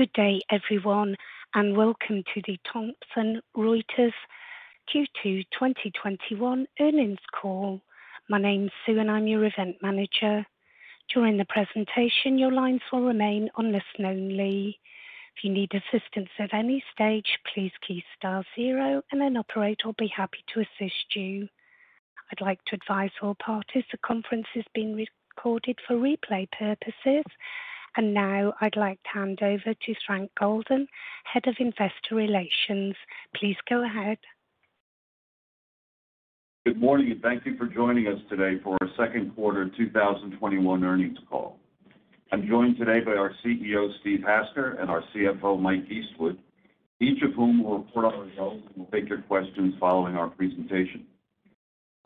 Good day, everyone, and welcome to the Thomson Reuters Q2 2021 earnings call. My name's Sue, and I'm your event manager. During the presentation, your lines will remain on listen only. If you need assistance at any stage, please key star zero and an operator will be happy to assist you. I'd like to advise all parties the conference is being recorded for replay purposes. And now I'd like to hand over to Frank Golden, Head of Investor Relations. Please go ahead. Good morning, and thank you for joining us today for our second quarter 2021 earnings call. I'm joined today by our CEO, Steve Hasker, and our CFO, Mike Eastwood, each of whom will report on results and will take your questions following our presentation.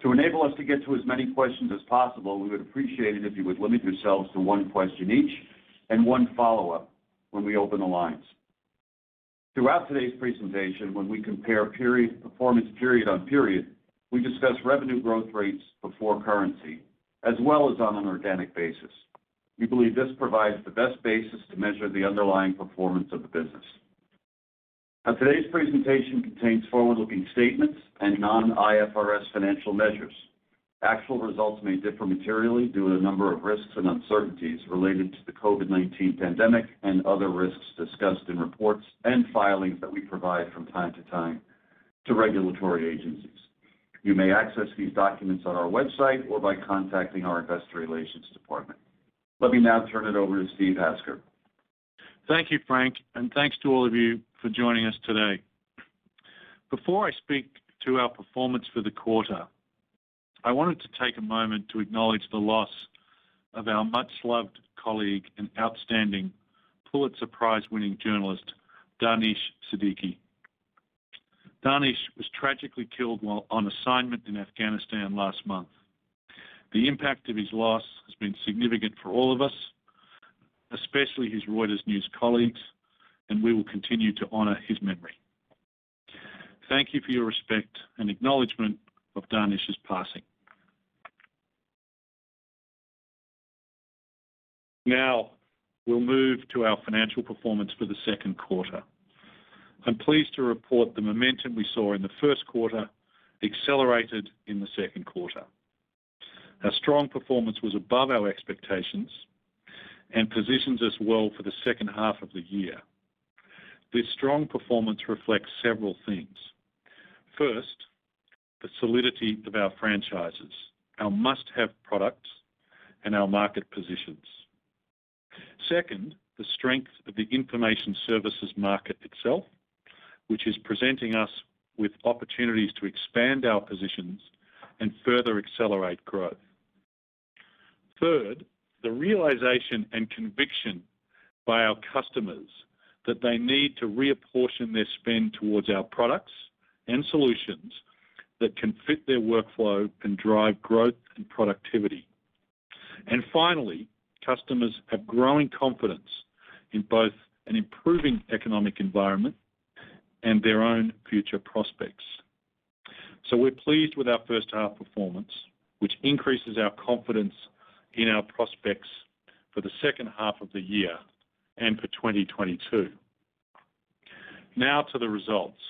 To enable us to get to as many questions as possible, we would appreciate it if you would limit yourselves to one question each and one follow-up when we open the lines. Throughout today's presentation, when we compare period performance period on period, we discuss revenue growth rates before currency, as well as on an organic basis. We believe this provides the best basis to measure the underlying performance of the business. Now, Today's presentation contains forward-looking statements and non-IFRS financial measures. Actual results may differ materially due to a number of risks and uncertainties related to the COVID-19 pandemic and other risks discussed in reports and filings that we provide from time to time to regulatory agencies. You may access these documents on our website or by contacting our investor relations department. Let me now turn it over to Steve Hasker. Thank you, Frank, and thanks to all of you for joining us today. Before I speak to our performance for the quarter, I wanted to take a moment to acknowledge the loss of our much-loved colleague and outstanding Pulitzer Prize-winning journalist, Danish Siddiqui. Danish was tragically killed while on assignment in Afghanistan last month. The impact of his loss has been significant for all of us, especially his Reuters News colleagues, and we will continue to honor his memory. Thank you for your respect and acknowledgment of Danish's passing. Now, we'll move to our financial performance for the second quarter. I'm pleased to report the momentum we saw in the first quarter accelerated in the second quarter. Our strong performance was above our expectations and positions us well for the second half of the year. This strong performance reflects several things. First, the solidity of our franchises, our must-have products, and our market positions. Second, the strength of the information services market itself, which is presenting us with opportunities to expand our positions and further accelerate growth. Third, the realization and conviction by our customers that they need to reapportion their spend towards our products and solutions that can fit their workflow and drive growth and productivity. And Finally, customers have growing confidence in both an improving economic environment and their own future prospects. So We're pleased with our first half performance, which increases our confidence in our prospects for the second half of the year and for 2022. Now to the results.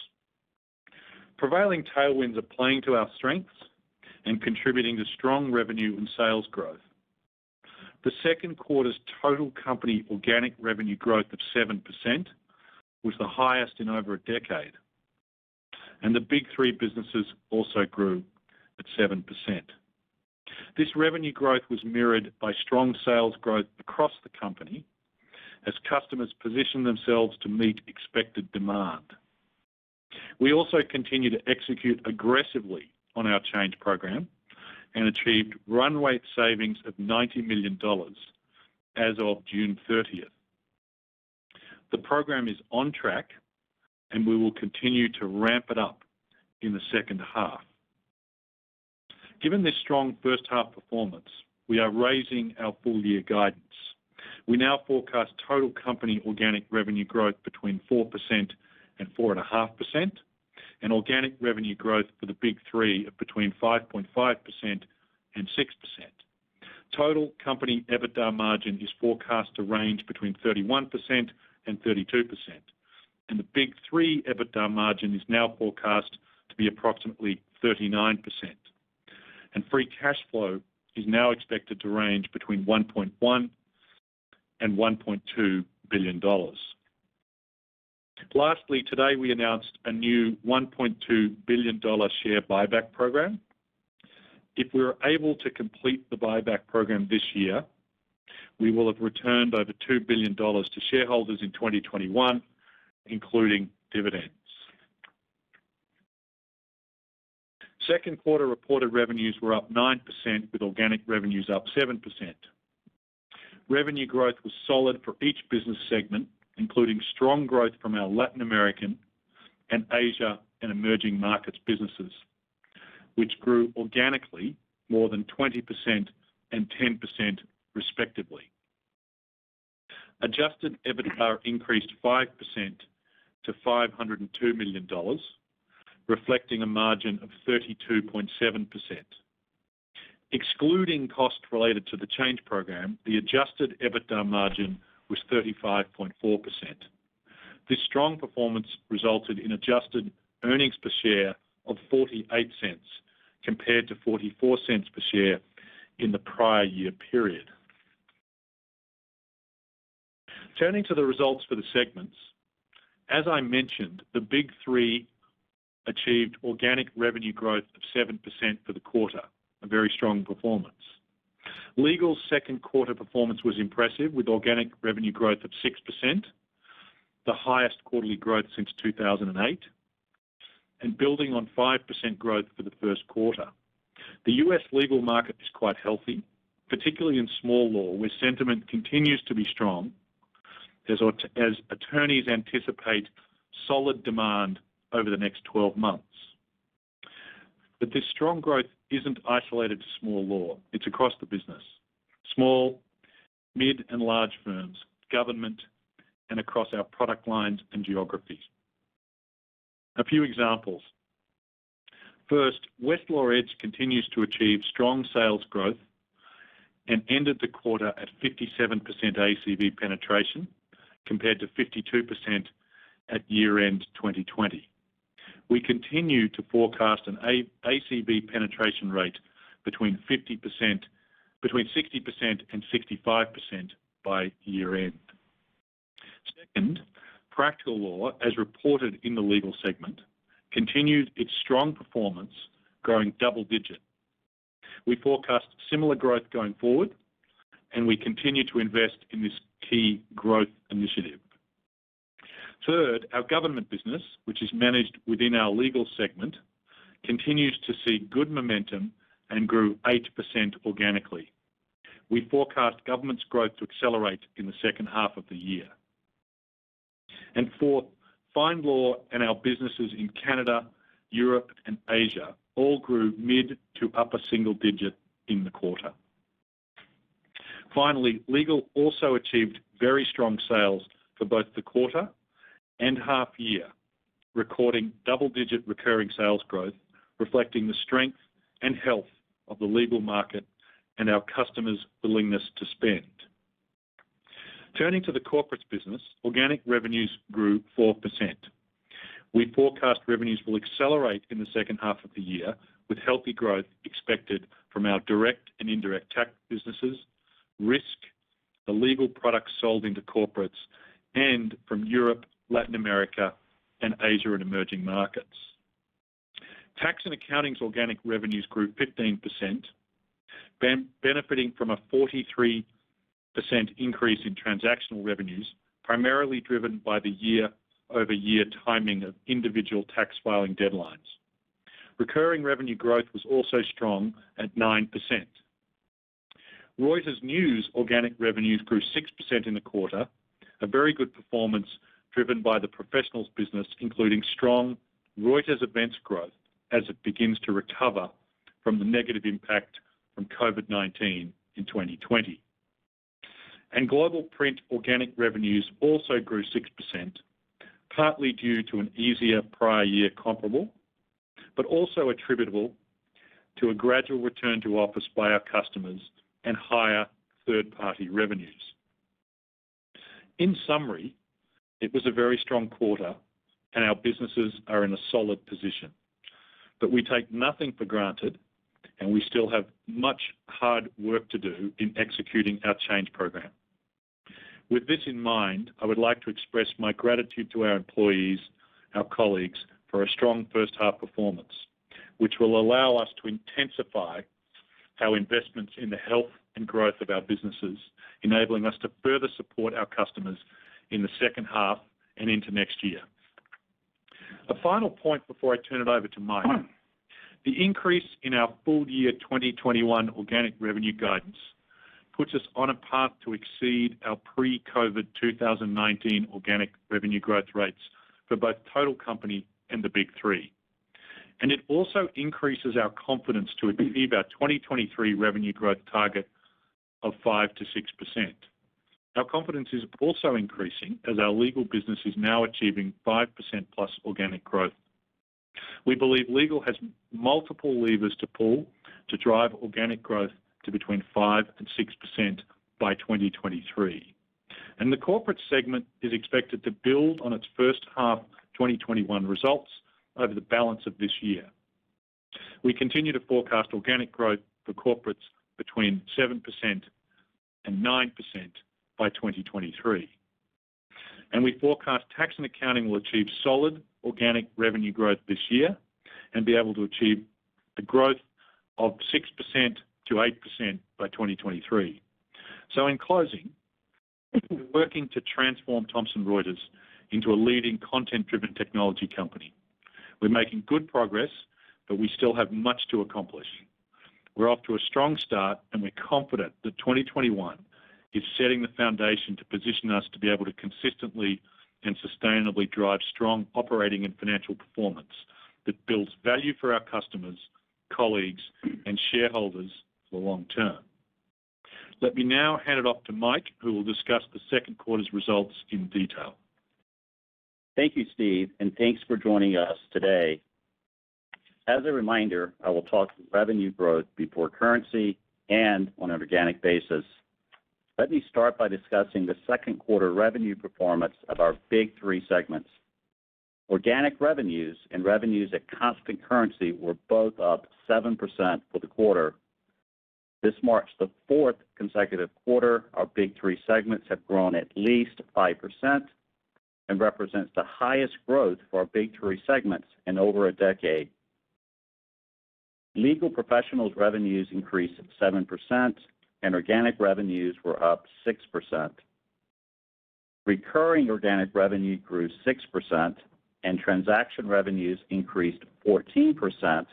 Prevailing tailwinds are playing to our strengths and contributing to strong revenue and sales growth. The second quarter's total company organic revenue growth of 7% was the highest in over a decade, and the Big 3 businesses also grew at 7%. This revenue growth was mirrored by strong sales growth across the company as customers position themselves to meet expected demand. We also continue to execute aggressively on our change program and achieved run rate savings of $90 million as of June 30th. The program is on track, and we will continue to ramp it up in the second half. Given this strong first half performance, we are raising our full year guidance. We now forecast total company organic revenue growth between 4% and 4.5%, and organic revenue growth for the Big Three of between 5.5% and 6%. Total company EBITDA margin is forecast to range between 31% and 32%, and the Big Three EBITDA margin is now forecast to be approximately 39%. And Free cash flow is now expected to range between $1.1 billion and $1.2 billion. Lastly, today, we announced a new $1.2 billion share buyback program. If we are able to complete the buyback program this year, we will have returned over $2 billion to shareholders in 2021, including dividends. Second quarter reported revenues were up 9%, with organic revenues up 7%. Revenue growth was solid for each business segment, including strong growth from our Latin American and Asia and emerging markets businesses, which grew organically more than 20% and 10% respectively. Adjusted EBITDA increased 5% to $502 million, reflecting a margin of 32.7%. Excluding costs related to the change program, the adjusted EBITDA margin was 35.4%. This strong performance resulted in adjusted earnings per share of $0.48 compared to $0.44 per share in the prior year period. Turning to the results for the segments. As I mentioned, the Big Three achieved organic revenue growth of 7% for the quarter, a very strong performance. Legal's second quarter performance was impressive, with organic revenue growth of 6%, the highest quarterly growth since 2008, and building on 5% growth for the first quarter. The U.S. legal market is quite healthy, particularly in small law, where sentiment continues to be strong as attorneys anticipate solid demand over the next 12 months. This strong growth isn't isolated to small law. It's across the business. Small, mid, and large firms, government, and across our product lines and geographies. A few examples. First, Westlaw Edge continues to achieve strong sales growth and ended the quarter at 57% ACV penetration, compared to 52% at year-end 2020. We continue to forecast an ACV penetration rate between 60% and 65% by year-end. Second, Practical Law, as reported in the legal segment, continued its strong performance, growing double-digit. We forecast similar growth going forward, and we continue to invest in this key growth initiative. Third, our government business, which is managed within our legal segment, continues to see good momentum and grew 8% organically. We forecast government's growth to accelerate in the second half of the year. And Fourth, FindLaw and our businesses in Canada, Europe, and Asia all grew mid to upper single digit in the quarter. Finally, legal also achieved very strong sales for both the quarter and half year, recording double-digit recurring sales growth, reflecting the strength and health of the legal market and our customers' willingness to spend. Turning to the corporates business, organic revenues grew 4%. We forecast revenues will accelerate in the second half of the year, with healthy growth expected from our direct and indirect tax businesses, risk, the legal products sold into corporates, and from Europe, Latin America, and Asia and emerging markets. Tax and accounting's organic revenues grew 15%, benefiting from a 43% increase in transactional revenues, primarily driven by the year-over-year timing of individual tax filing deadlines. Recurring revenue growth was also strong at 9%. Reuters News organic revenues grew 6% in the quarter, a very good performance driven by the professionals business, including strong Reuters Events growth as it begins to recover from the negative impact from COVID-19 in 2020. And Global print organic revenues also grew 6%, partly due to an easier prior year comparable, but also attributable to a gradual return to office by our customers and higher third-party revenues. In summary, it was a very strong quarter, and our businesses are in a solid position. But We take nothing for granted, and we still have much hard work to do in executing our change program. With this in mind, I would like to express my gratitude to our employees, our colleagues, for a strong first half performance, which will allow us to intensify our investments in the health and growth of our businesses, enabling us to further support our customers in the second half and into next year. A final point before I turn it over to Mike. The increase in our full year 2021 organic revenue guidance puts us on a path to exceed our pre-COVID 2019 organic revenue growth rates for both total company and the Big Three. and It also increases our confidence to achieve our 2023 revenue growth target of 5%-6%. Our confidence is also increasing as our legal business is now achieving 5%+ plus organic growth. We believe legal has multiple levers to pull to drive organic growth to between 5% and 6% by 2023. and The corporate segment is expected to build on its first half 2021 results over the balance of this year. We continue to forecast organic growth for corporates between 7% and 9% by 2023. We forecast tax and accounting will achieve solid organic revenue growth this year and be able to achieve the growth of 6%-8% by 2023. In closing, we're working to transform Thomson Reuters into a leading content-driven technology company. We're making good progress, but we still have much to accomplish. We're off to a strong start, and we're confident that 2021 is setting the foundation to position us to be able to consistently and sustainably drive strong operating and financial performance that builds value for our customers, colleagues, and shareholders for the long term. Let me now hand it off to Mike, who will discuss the second quarter's results in detail. Thank you, Steve, and thanks for joining us today. As a reminder, I will talk revenue growth before currency and on an organic basis. Let me start by discussing the second quarter revenue performance of our Big Three segments. Organic revenues and revenues at constant currency were both up 7% for the quarter. This marks the fourth consecutive quarter our Big Three segments have grown at least 5% and represents the highest growth for our Big Three segments in over a decade. Legal Professionals revenues increased 7%, and organic revenues were up 6%. Recurring organic revenue grew 6%, and transaction revenues increased 14%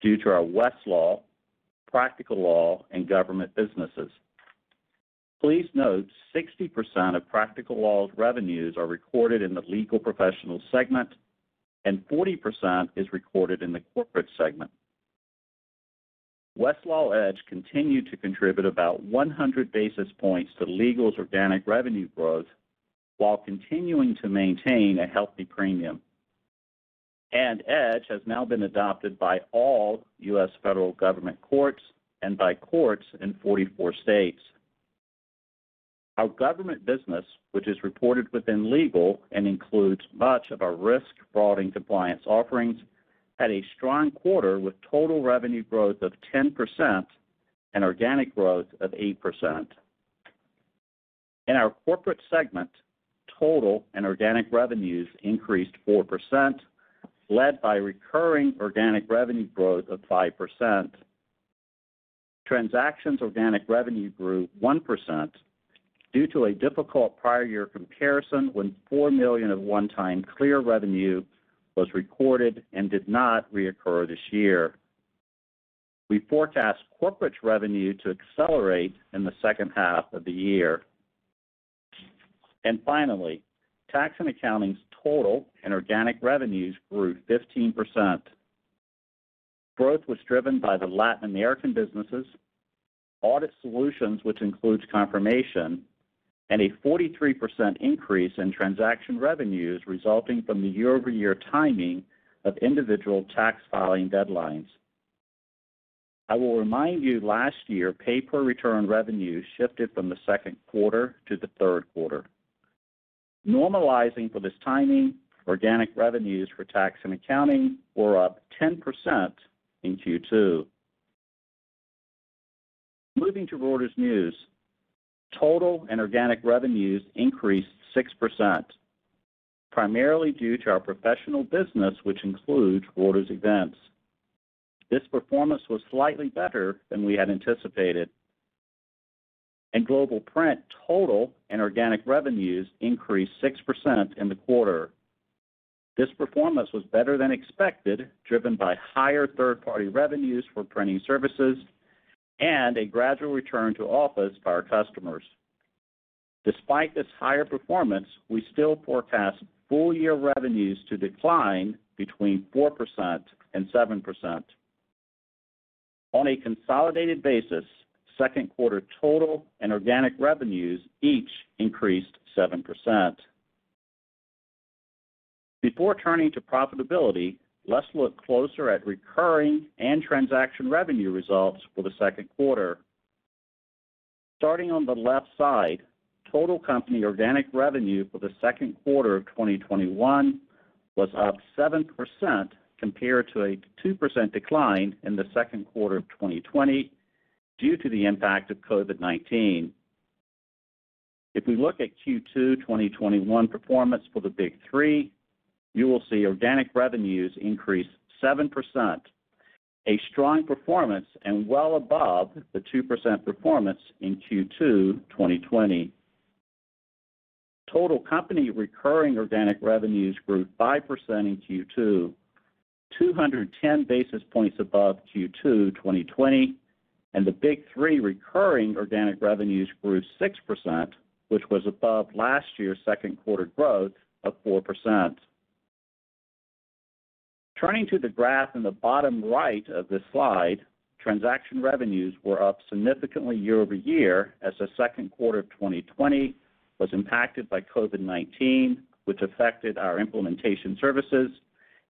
due to our Westlaw, Practical Law, and government businesses. Please note 60% of Practical Law's revenues are recorded in the Legal Professionals segment, and 40% is recorded in the Corporate segment. Westlaw Edge continued to contribute about 100 basis points to Legal's organic revenue growth while continuing to maintain a healthy premium. And Edge has now been adopted by all U.S. federal government courts and by courts in 44 states. Our government business, which is reported within Legal and includes much of our risk, fraud, and compliance offerings, had a strong quarter with total revenue growth of 10% and organic growth of 8%. In our Corporate segment, total and organic revenues increased 4%, led by recurring organic revenue growth of 5%. Transactions organic revenue grew 1% due to a difficult prior year comparison when 4 million of one-time CLEAR revenue was recorded and did not reoccur this year. We forecast corporate revenue to accelerate in the second half of the year. And Finally, Tax & Accounting's total and organic revenues grew 15%. Growth was driven by the Latin American businesses, Audit Solutions, which includes confirmation, and a 43% increase in transaction revenues resulting from the year-over-year timing of individual tax filing deadlines. I will remind you last year, pay-per-return revenues shifted from the second quarter to the third quarter. Normalizing for this timing, organic revenues for Tax & Accounting were up 10% in Q2. Moving to Reuters News. Total and organic revenues increased 6%, primarily due to our professional business, which includes Reuters Events. This performance was slightly better than we had anticipated. In Global Print, total and organic revenues increased 6% in the quarter. This performance was better than expected, driven by higher third-party revenues for printing services and a gradual return to office by our customers. Despite this higher performance, we still forecast full-year revenues to decline between 4% and 7%. On a consolidated basis, second quarter total and organic revenues each increased 7%. Before turning to profitability, let's look closer at recurring and transaction revenue results for the second quarter. Starting on the left side, total company organic revenue for the second quarter of 2021 was up 7% compared to a 2% decline in the second quarter of 2020 due to the impact of COVID-19. If we look at Q2 2021 performance for the Big Three, you will see organic revenues increase 7%, a strong performance and well above the 2% performance in Q2 2020. Total company recurring organic revenues grew 5% in Q2, 210 basis points above Q2 2020, and the Big Three recurring organic revenues grew 6%, which was above last year's second quarter growth of 4%. Turning to the graph in the bottom right of this slide, transaction revenues were up significantly year-over-year as the second quarter of 2020 was impacted by COVID-19, which affected our implementation services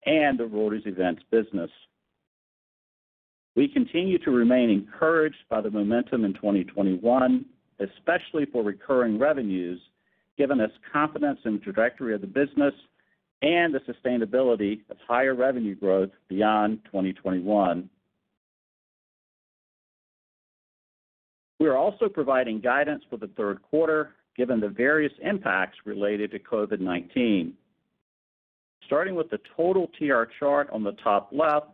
and the Reuters Events business. We continue to remain encouraged by the momentum in 2021, especially for recurring revenues, giving us confidence in the trajectory of the business and the sustainability of higher revenue growth beyond 2021. We are also providing guidance for the third quarter, given the various impacts related to COVID-19. Starting with the total TR chart on the top left,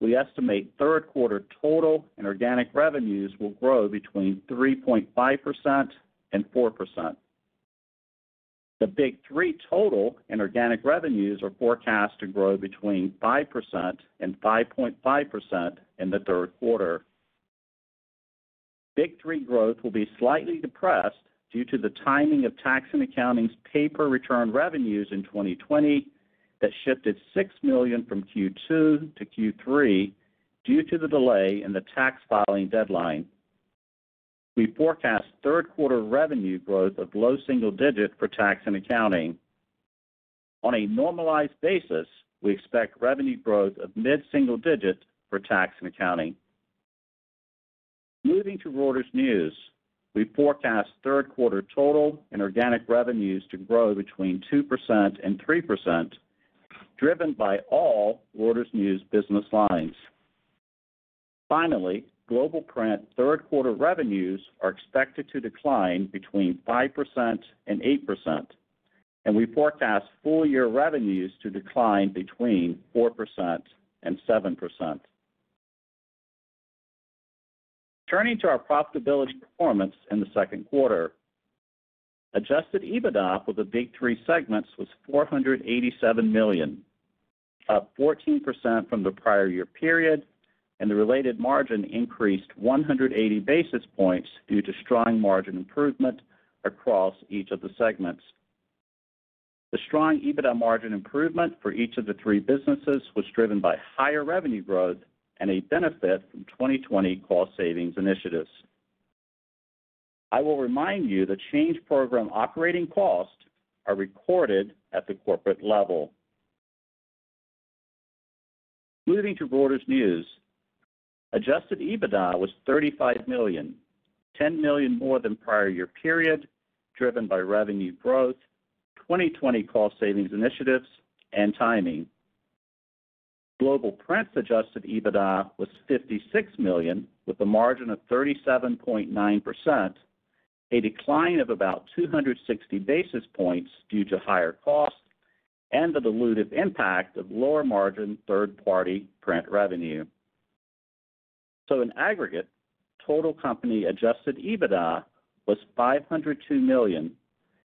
we estimate third quarter total and organic revenues will grow between 3.5% and 4%. The Big Three total and organic revenues are forecast to grow between 5% and 5.5% in the third quarter. Big Three growth will be slightly depressed due to the timing of Tax & Accounting's pay-per-return revenues in 2020 that shifted 6 million from Q2 to Q3 due to the delay in the tax filing deadline. We forecast third quarter revenue growth of low single digit for Tax & Accounting. On a normalized basis, we expect revenue growth of mid-single digit for Tax & Accounting. Moving to Reuters News, we forecast third quarter total and organic revenues to grow between 2% and 3%, driven by all Reuters News business lines. Finally, Global Print third quarter revenues are expected to decline between 5% and 8%, and we forecast full-year revenues to decline between 4% and 7%. Turning to our profitability performance in the second quarter. Adjusted EBITDA for the Big Three segments was 487 million, up 14% from the prior year period, and the related margin increased 180 basis points due to strong margin improvement across each of the segments. The strong EBITDA margin improvement for each of the three businesses was driven by higher revenue growth and a benefit from 2020 cost savings initiatives. I will remind you the Change Program operating costs are recorded at the corporate level. Moving to Reuters News. Adjusted EBITDA was $35 million, $10 million more than prior year period, driven by revenue growth, 2020 cost savings initiatives, and timing. Global Print's adjusted EBITDA was 56 million, with a margin of 37.9%, a decline of about 260 basis points due to higher costs and the dilutive impact of lower margin third-party print revenue. So in aggregate, total company adjusted EBITDA was 502 million,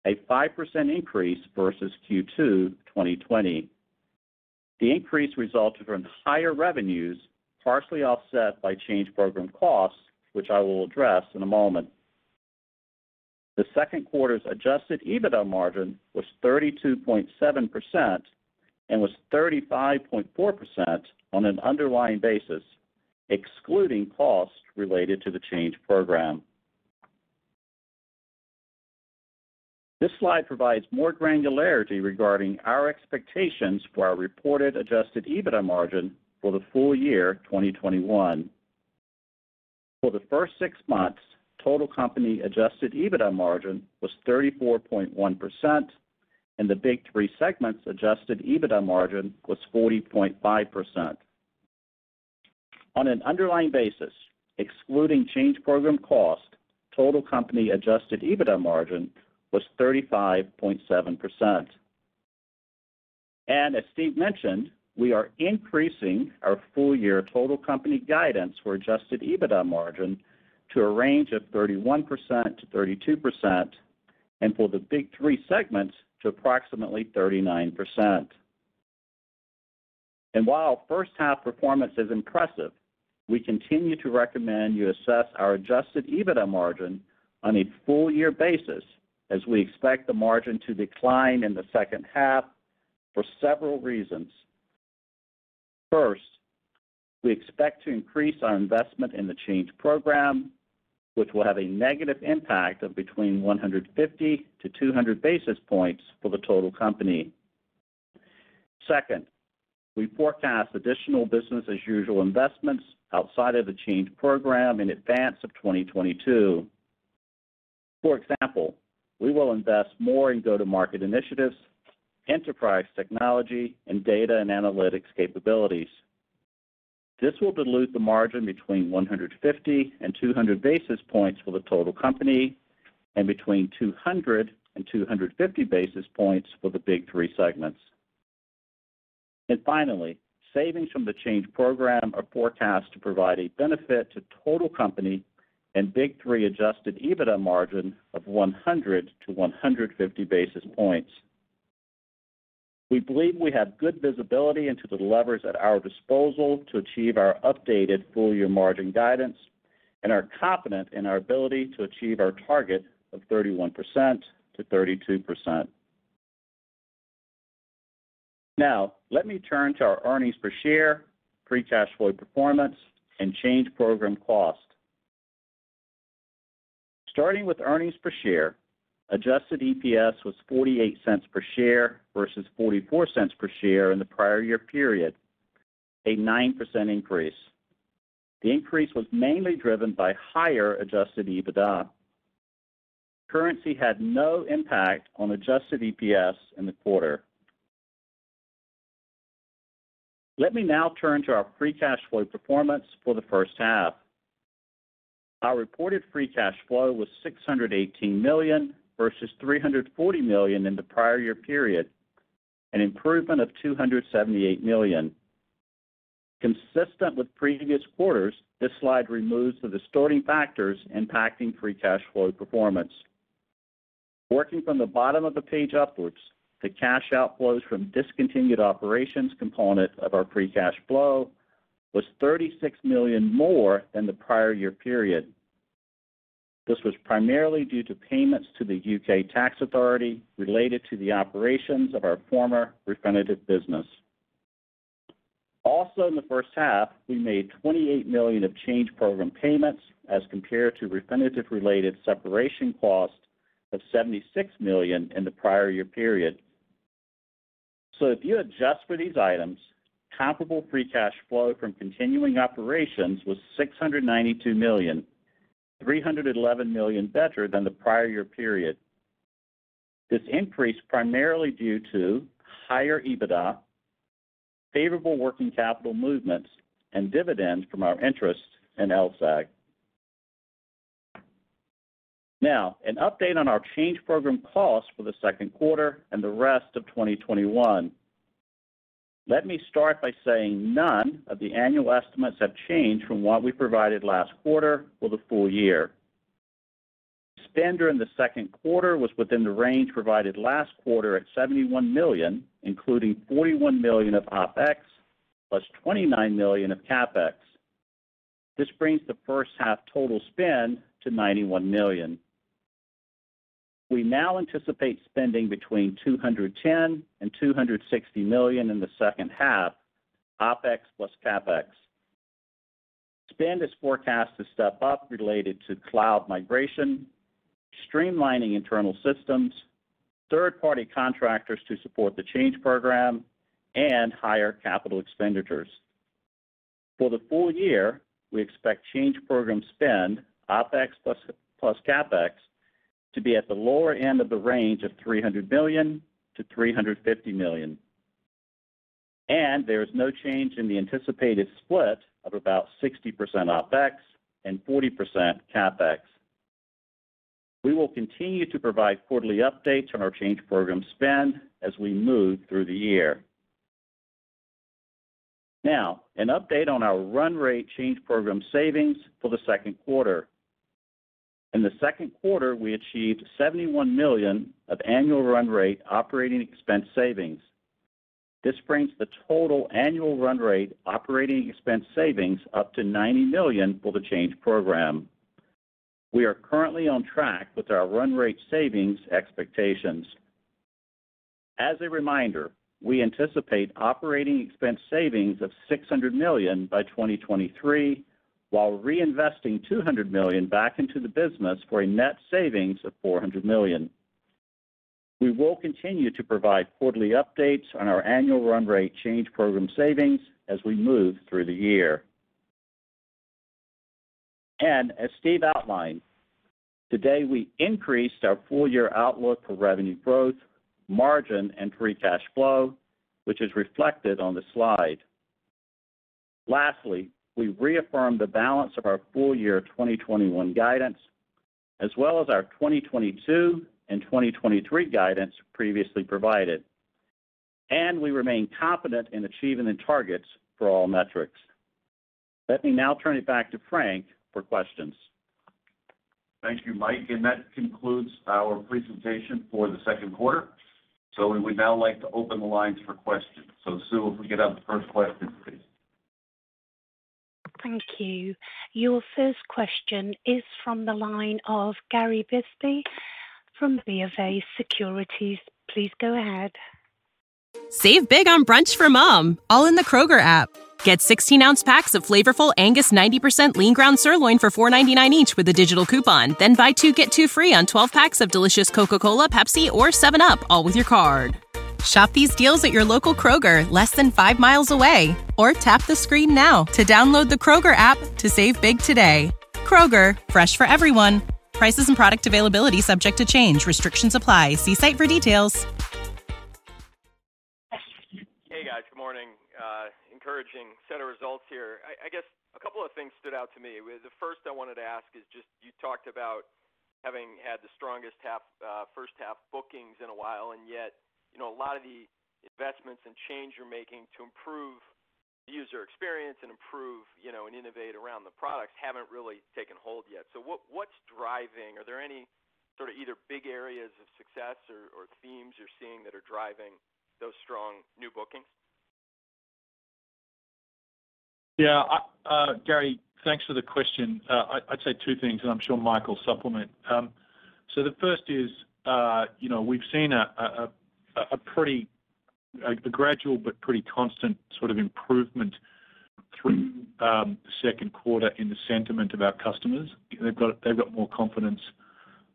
a 5% increase versus Q2 2020. The increase resulted from higher revenues, partially offset by Change Program costs, which I will address in a moment. The second quarter's adjusted EBITDA margin was 32.7% and was 35.4% on an underlying basis, excluding costs related to the Change Program. This slide provides more granularity regarding our expectations for our reported adjusted EBITDA margin for the full year 2021. For the first six months, total company adjusted EBITDA margin was 34.1%, and the Big 3 segments adjusted EBITDA margin was 40.5%. On an underlying basis, excluding Change Program cost, total company adjusted EBITDA margin was 35.7%. And as Steve mentioned, we are increasing our full-year total company guidance for adjusted EBITDA margin to a range of 31% to 32%, and for the Big 3 segments to approximately 39%. And while first half performance is impressive, we continue to recommend you assess our adjusted EBITDA margin on a full year basis, as we expect the margin to decline in the second half for several reasons. First, we expect to increase our investment in the Change Program, which will have a negative impact of between 150 to 200 basis points for the total company. Second, we forecast additional business as usual investments outside of the Change Program in advance of 2022. For example, we will invest more in go-to-market initiatives, enterprise technology, and data and analytics capabilities. This will dilute the margin between 150 and 200 basis points for the total company, and between 200 and 250 basis points for the Big 3 segments. And Finally, savings from the Change Program are forecast to provide a benefit to total company and Big 3 adjusted EBITDA margin of 100 to 150 basis points. We believe we have good visibility into the levers at our disposal to achieve our updated full-year margin guidance and are confident in our ability to achieve our target of 31%-32%. Now, let me turn to our earnings per share, free cash flow performance, and Change Program cost. Starting with earnings per share, adjusted EPS was $0.48 per share versus $0.44 per share in the prior year period, a 9% increase. The increase was mainly driven by higher adjusted EBITDA. Currency had no impact on adjusted EPS in the quarter. Let me now turn to our free cash flow performance for the first half. Our reported free cash flow was 618 million versus 340 million in the prior year period, an improvement of 278 million. Consistent with previous quarters, this slide removes the distorting factors impacting free cash flow performance. Working from the bottom of the page upwards, the cash outflows from discontinued operations component of our free cash flow was 36 million more than the prior year period. This was primarily due to payments to the U.K. tax authority related to the operations of our former Refinitiv business. Also, in the first half, we made 28 million of change program payments as compared to Refinitiv-related separation costs of 76 million in the prior year period. So if you adjust for these items, comparable free cash flow from continuing operations was $692 million, $311 million better than the prior year period. This increase primarily due to higher EBITDA, favorable working capital movements, and dividends from our interest in LSEG. Now, an update on our change program costs for the second quarter and the rest of 2021. Let me start by saying none of the annual estimates have changed from what we provided last quarter for the full year. Spend during the second quarter was within the range provided last quarter at 71 million, including 41 million of OpEx plus $29 million of CapEx. This brings the first half total spend to $91 million. We now anticipate spending between $210 million and $260 million in the second half, OpEx plus CapEx. Spend is forecast to step up related to cloud migration, streamlining internal systems, third-party contractors to support the change program, and higher capital expenditures. For the full year, we expect change program spend, OpEx plus CapEx, to be at the lower end of the range of $300 million-$350 million. There is no change in the anticipated split of about 60% OpEx and 40% CapEx. We will continue to provide quarterly updates on our change program spend as we move through the year. Now, an update on our run rate change program savings for the second quarter. In the second quarter, we achieved 71 million of annual run rate operating expense savings. This brings the total annual run rate operating expense savings up to 90 million for the change program. We are currently on track with our run rate savings expectations. As a reminder, we anticipate operating expense savings of 600 million by 2023 while reinvesting 200 million back into the business for a net savings of 400 million. We will continue to provide quarterly updates on our annual run rate change program savings as we move through the year. And As Steve outlined, today we increased our full-year outlook for revenue growth, margin, and free cash flow, which is reflected on the slide. Lastly, we reaffirmed the balance of our full-year 2021 guidance, as well as our 2022 and 2023 guidance previously provided. And we remain confident in achieving the targets for all metrics. Let me now turn it back to Frank for questions. Thank you, Mike. And that concludes our presentation for the second quarter. So We would now like to open the lines for questions. So Sue, if we could have the first question, please. Thank you. Your first question is from the line of Gary Bisbee from BofA Securities. Please go ahead. Save big on brunch for mom, all in the Kroger app. Get 16 ounce packs of flavorful Angus 90% lean ground sirloin for $4.99 each with a digital coupon. Then buy two get two free on 12 packs of delicious Coca Cola, Pepsi, or 7UP, all with your card. Shop these deals at your local Kroger, less than five miles away. Or tap the screen now to download the Kroger app to save big today. Kroger, fresh for everyone. Prices and product availability subject to change. Restrictions apply. See site for details. Hey, guys. Good morning. Uh, encouraging set of results here. I guess a couple of things stood out to me. The first I wanted to ask is just you talked about having had the strongest half, uh, first half bookings in a while, and yet a lot of the investments and change you're making to improve the user experience and improve you know, and innovate around the products haven't really taken hold yet. So what what's driving? Are there any sort of either big areas of success or themes you're seeing that are driving those strong new bookings? Yeah. uh, Gary, thanks for the question. I'd say two things, and I'm sure Mike will supplement. Um, so the first is, you know, we've seen a pretty a gradual but pretty constant sort of improvement through the second quarter in the sentiment of our customers. They've got they've got more confidence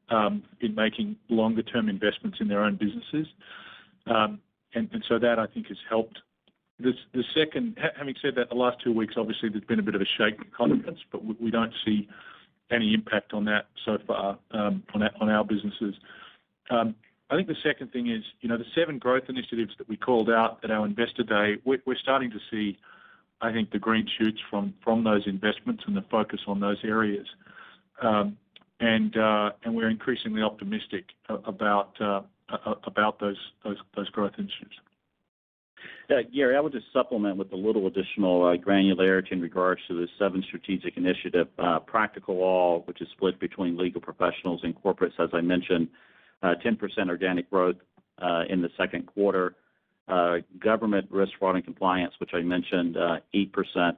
um, in making longer term investments in their own businesses. Um, and, and so that I think has helped. This, the second, Having said that, the last two weeks, obviously there's been a bit of a shake in confidence, but we don't see any impact on that so far, um on on our businesses. I think the second thing is, you know, the seven growth initiatives that we called out at our Investor Day, we're starting to see, I think, the green shoots from from those investments and the focus on those areas. Um and uh and we're increasingly optimistic about uh about those those those growth initiatives. Yeah, Gary, I would just supplement with a little additional granularity in regards to the seven strategic initiative. Practical Law, which is split between legal professionals and corporates, as I mentioned, 10% organic growth uh, in the second quarter. Uh, government Risk, Fraud, and Compliance, which I mentioned, uh, 8%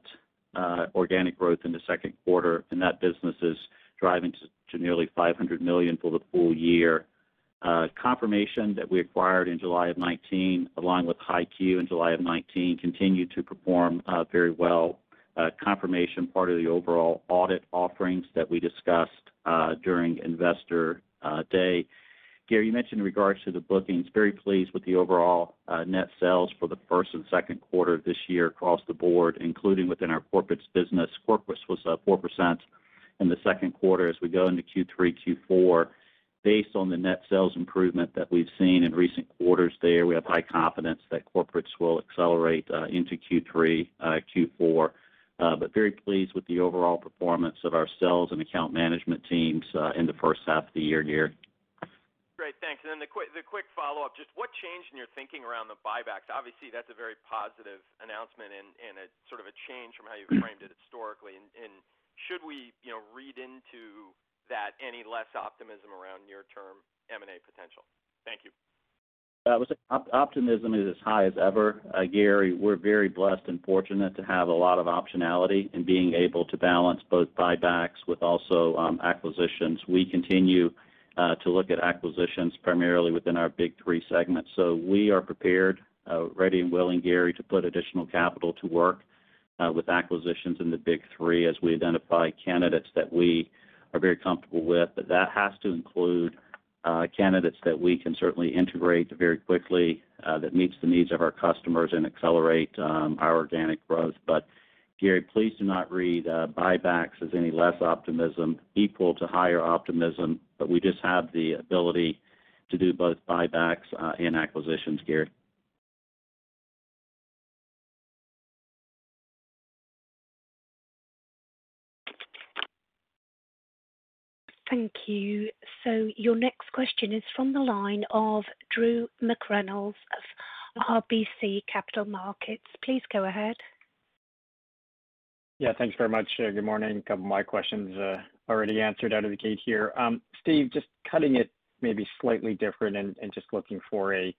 organic growth in the second quarter, and that business is driving to nearly 500 million for the full year. Confirmation that we acquired in July of 2019, along with HighQ in July of 2019, continue to perform very well. Confirmation, part of the overall audit offerings that we discussed during Investor Day. Gary, you mentioned in regards to the bookings, very pleased with the overall uh, net sales for the first and second quarter of this year across the board, including within our corporates business. Corporates was up 4% in the second quarter. As we go into Q3, Q4, based on the net sales improvement that we've seen in recent quarters there, we have high confidence that corporates will accelerate uh, into Q3, uh, Q4. But Very pleased with the overall performance of our sales and account management teams in the first half of the year, Gary. Great. Thanks. And then the quick follow-up, just what changed in your thinking around the buybacks? Obviously, that's a very positive announcement and a sort of a change from how you've framed it historically. And should we, you know, read into that any less optimism around near-term M&A potential? Thank you. Uh, optimism is as high as ever, uh, Gary. We're very blessed and fortunate to have a lot of optionality in being able to balance both buybacks with also um, acquisitions. We continue Uh, to look at acquisitions primarily within our big three segments. So we are prepared, uh, ready and willing, Gary, to put additional capital to work uh, with acquisitions in the big three as we identify candidates that we are very comfortable with. But that has to include candidates that we can certainly integrate very quickly that meets the needs of our customers and accelerate um, our organic growth. Gary, please do not read uh, buybacks as any less optimism, equal to higher optimism, but we just have the ability to do both buybacks uh, and acquisitions, Gary. Thank you. So your next question is from the line of Drew McReynolds of RBC Capital Markets. Please go ahead. Yeah, thanks very much. Uh, good morning. A couple of my questions uh, already answered out of the gate here. Um, Steve, just cutting it maybe slightly different and just looking for a, you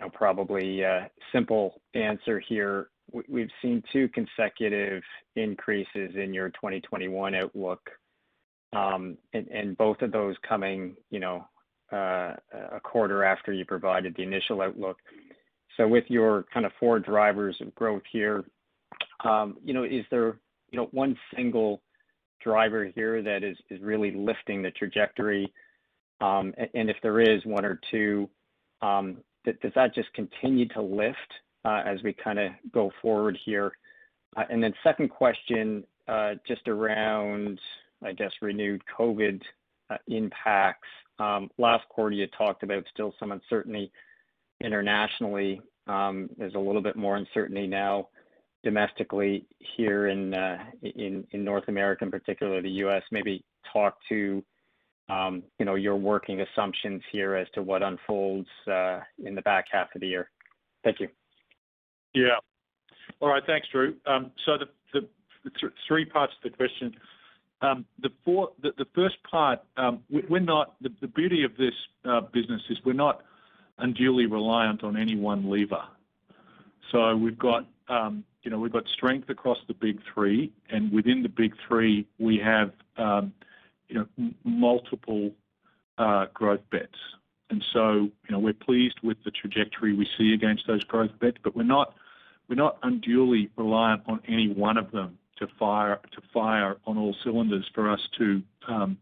know, probably uh, simple answer here. We've seen two consecutive increases in your 2021 outlook, um, and both of those coming, you know, a quarter after you provided the initial outlook. So with your kind of four drivers of growth here, um, you know, is there, you know, one single driver here that is is really lifting the trajectory? Um, and if there is one or two, um, does that just continue to lift uh, as we kinda go forward here? Uh, and then Second question, uh, just around, I guess, renewed COVID impacts. Um, last quarter, you talked about still some uncertainty internationally. There's a little bit more uncertainty now domestically here uh, in North America, in particular the U.S. Maybe talk to, um, know, your working assumptions here as to what unfolds uh, in the back half of the year. Thank you. Yeah. All right. Thanks, Drew. Um so the three parts to the question. Um, the first part, um, the beauty of this uh, business is we're not unduly reliant on any one lever. So we've got you know, we've got strength across the Big Three, and within the Big Three, we have, um, you know, multiple uh, growth bets. And so, you know, we're pleased with the trajectory we see against those growth bets, but we're not unduly reliant on any one of them to fire on all cylinders for us to um,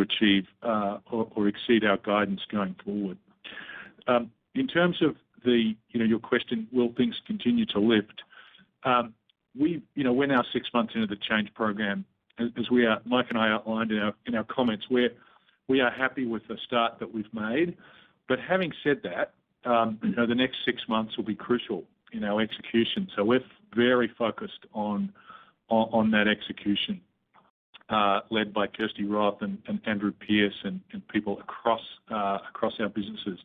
achieve uh, or exceed our guidance going forward. Um, in terms of the, you know, your question, will things continue to lift? Um, you know, we're now six months into the change program. As Mike and I outlined in our comments, we are happy with the start that we've made. But having said that, um, know, the next six months will be crucial in our execution. So we're very focused on that execution, uh, led by Kirsty Roth and Andrew Pearce and people uh, across our businesses.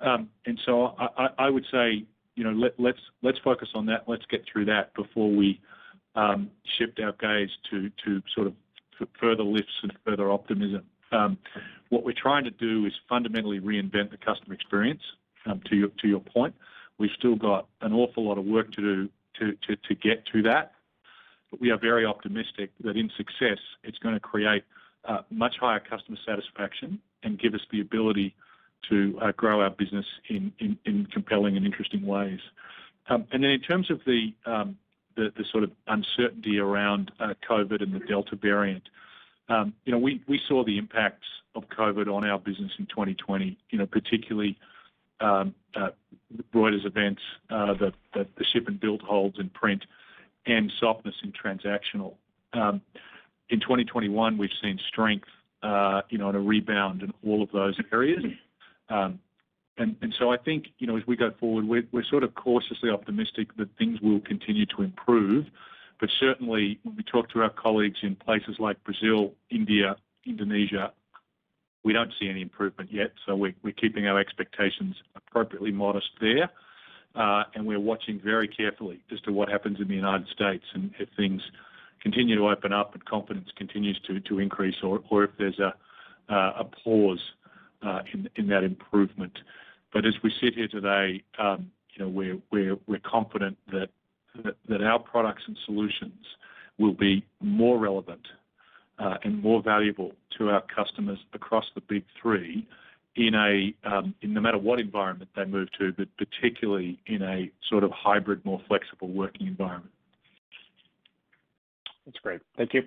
Um and so I would say, you know, let's let's focus on that. Let's get through that before we um, shift our gaze to to sort of further lifts and further optimism. Um, what we're trying to do is fundamentally reinvent the customer experience, um, to your point. We've still got an awful lot of work to do to to get to that. But we are very optimistic that in success, it's gonna create uh, much higher customer satisfaction and give us the ability to Uh, grow our business in compelling and interesting ways. Um, and then in terms of the um, sort of uncertainty around uh, COVID and the Delta variant, um, you know, we saw the impacts of COVID on our business in 2020, you know, particularly uh, Reuters events, the ship and build holds in print and softness in transactional. In 2021, we've seen strength, you know, and a rebound in all of those areas. I think, you know, as we go forward, we're sort of cautiously optimistic that things will continue to improve. But certainly, when we talk to our colleagues in places like Brazil, India, Indonesia, we don't see any improvement yet. So we're keeping our expectations appropriately modest there. Uh and we're watching very carefully as to what happens in the United States and if things continue to open up and confidence continues to increase or if there's a pause Uh, in that improvement. But as we sit here today, um, you know, we're confident that our products and solutions will be more relevant uh, and more valuable to our customers across the Big Three um, in no matter what environment they move to, but particularly in a sort of hybrid, more flexible working environment. That's great. Thank you.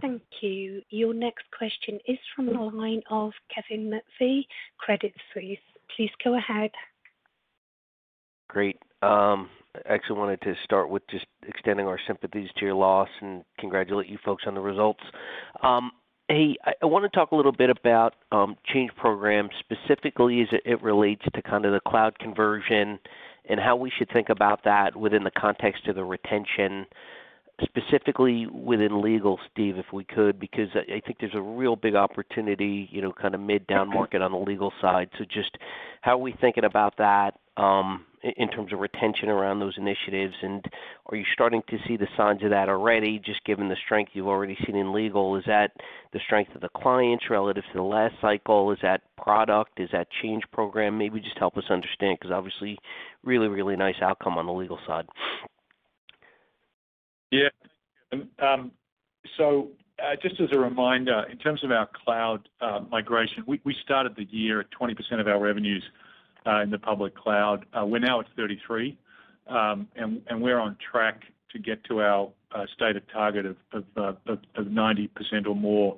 Thank you. Your next question is from the line of Kevin McVeigh, Credit Suisse. Please go ahead. Great. Um, I actually wanted to start with just extending our sympathies to your loss and congratulate you folks on the results. Um, hey, I wanna talk a little bit about um, change programs, specifically as it relates to kind of the cloud conversion and how we should think about that within the context of the retention, specifically within legal, Steve, if we could, because I think there's a real big opportunity, you know, kind of mid-down market on the legal side. So just how are we thinking about that um, in terms of retention around those initiatives? And are you starting to see the signs of that already, just given the strength you've already seen in legal? Is that the strength of the clients relative to the last cycle? Is that product? Is that change program? Maybe just help us understand, because obviously really, really nice outcome on the legal side. Yeah. Um, uh, just as a reminder, in terms of our cloud uh, migration, we started the year at 20% of our revenues uh, in the public cloud. We're now at 33%, um, and we're on track to get to our stated target of 90% or more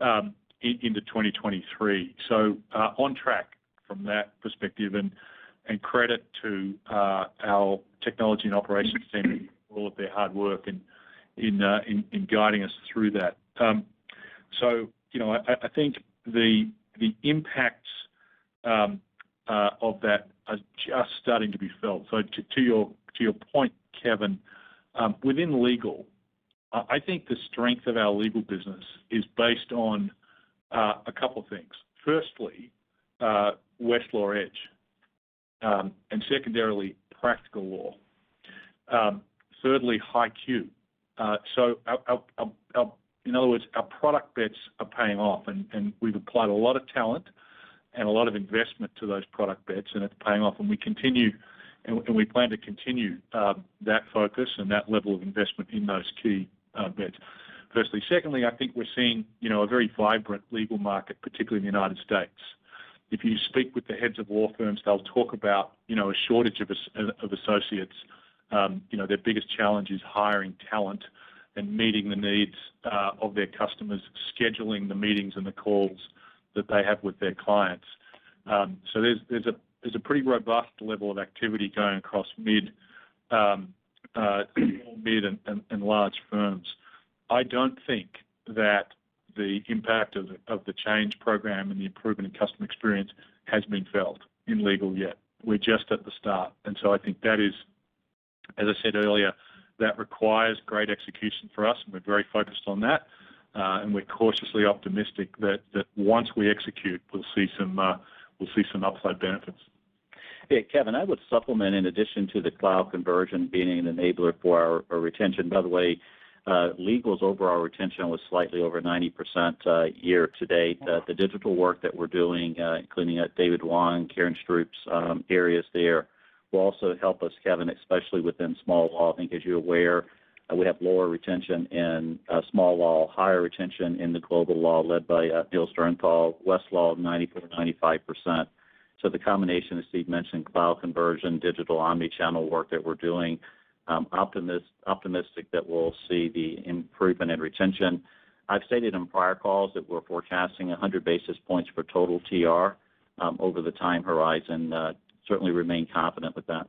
um, into 2023. On track from that perspective and credit to our technology and operations team all of their hard work in uh, in in guiding us through that. Um, so you know, I think the the impacts um, uh, of that are just starting to be felt. So to to your point, Kevin, um, within legal, I think the strength of our legal business is based on uh, a couple of things. Firstly, Westlaw Edge, um, and secondarily, Practical Law. Thirdly, HighQ. Uh, in other words, our product bets are paying off, and we've applied a lot of talent and a lot of investment to those product bets, and it's paying off. And we continue, and we plan to continue um, that focus and that level of investment in those key uh, bets. Firstly. Secondly, I think we're seeing, you know, a very vibrant legal market, particularly in the United States. If you speak with the heads of law firms, they'll talk about, you know, a shortage of associates. Um, you know, their biggest challenge is hiring talent and meeting the needs uh, of their customers, scheduling the meetings and the calls that they have with their clients. Um, so there's there's a there's a pretty robust level of activity going across mid um, uh, mid and large firms. I don't think that the impact of, of the change program and the improvement in customer experience has been felt in legal yet. We're just at the start. And so I think that is, as I said earlier, that requires great execution for us, and we're very focused on that. Uh, and we're cautiously optimistic that that once we execute, we'll see some uh, we'll see some upside benefits. Yeah, Kevin, I would supplement in addition to the cloud conversion being an enabler for our retention. By the way, uh, Legal's overall retention was slightly over 90%, uh, year to date. Uh, the digital work that we're doing, including at David Wong, Karen Stroup's, um, areas there, will also help us, Kevin, especially within small law. I think as you're aware, we have lower retention in uh, small law, higher retention in the global law led by uh, Neil Sternthal, Westlaw 94%-95%. So the combination, as Steve mentioned, cloud conversion, digital omni-channel work that we're doing, um, optimistic that we'll see the improvement in retention. I've stated in prior calls that we're forecasting 100 basis points for total TR um, over the time horizon. Uh, Certainly remain confident with that.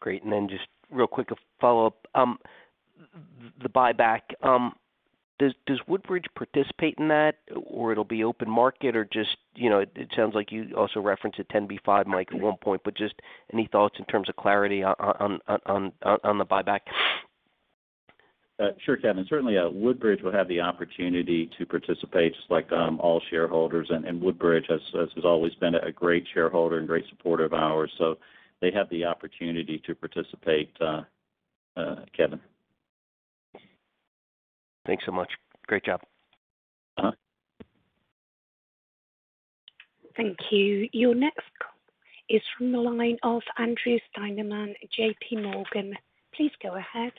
Great. And then just real quick, a follow-up. Um, the buyback, um, does Woodbridge participate in that or it'll be open market or just, you know, it sounds like you also referenced a 10b5-1, Mike, at one point, but just any thoughts in terms of clarity on on the buyback? Uh, sure, Kevin. Certainly, uh, Woodbridge will have the opportunity to participate just like um, all shareholders. And Woodbridge has always been a great shareholder and great supporter of ours. So they have the opportunity to participate, uh, Kevin. Thanks so much. Great job. Uh-huh. Thank you. Your next call is from the line of Andrew Steinerman, J.P. Morgan. Please go ahead.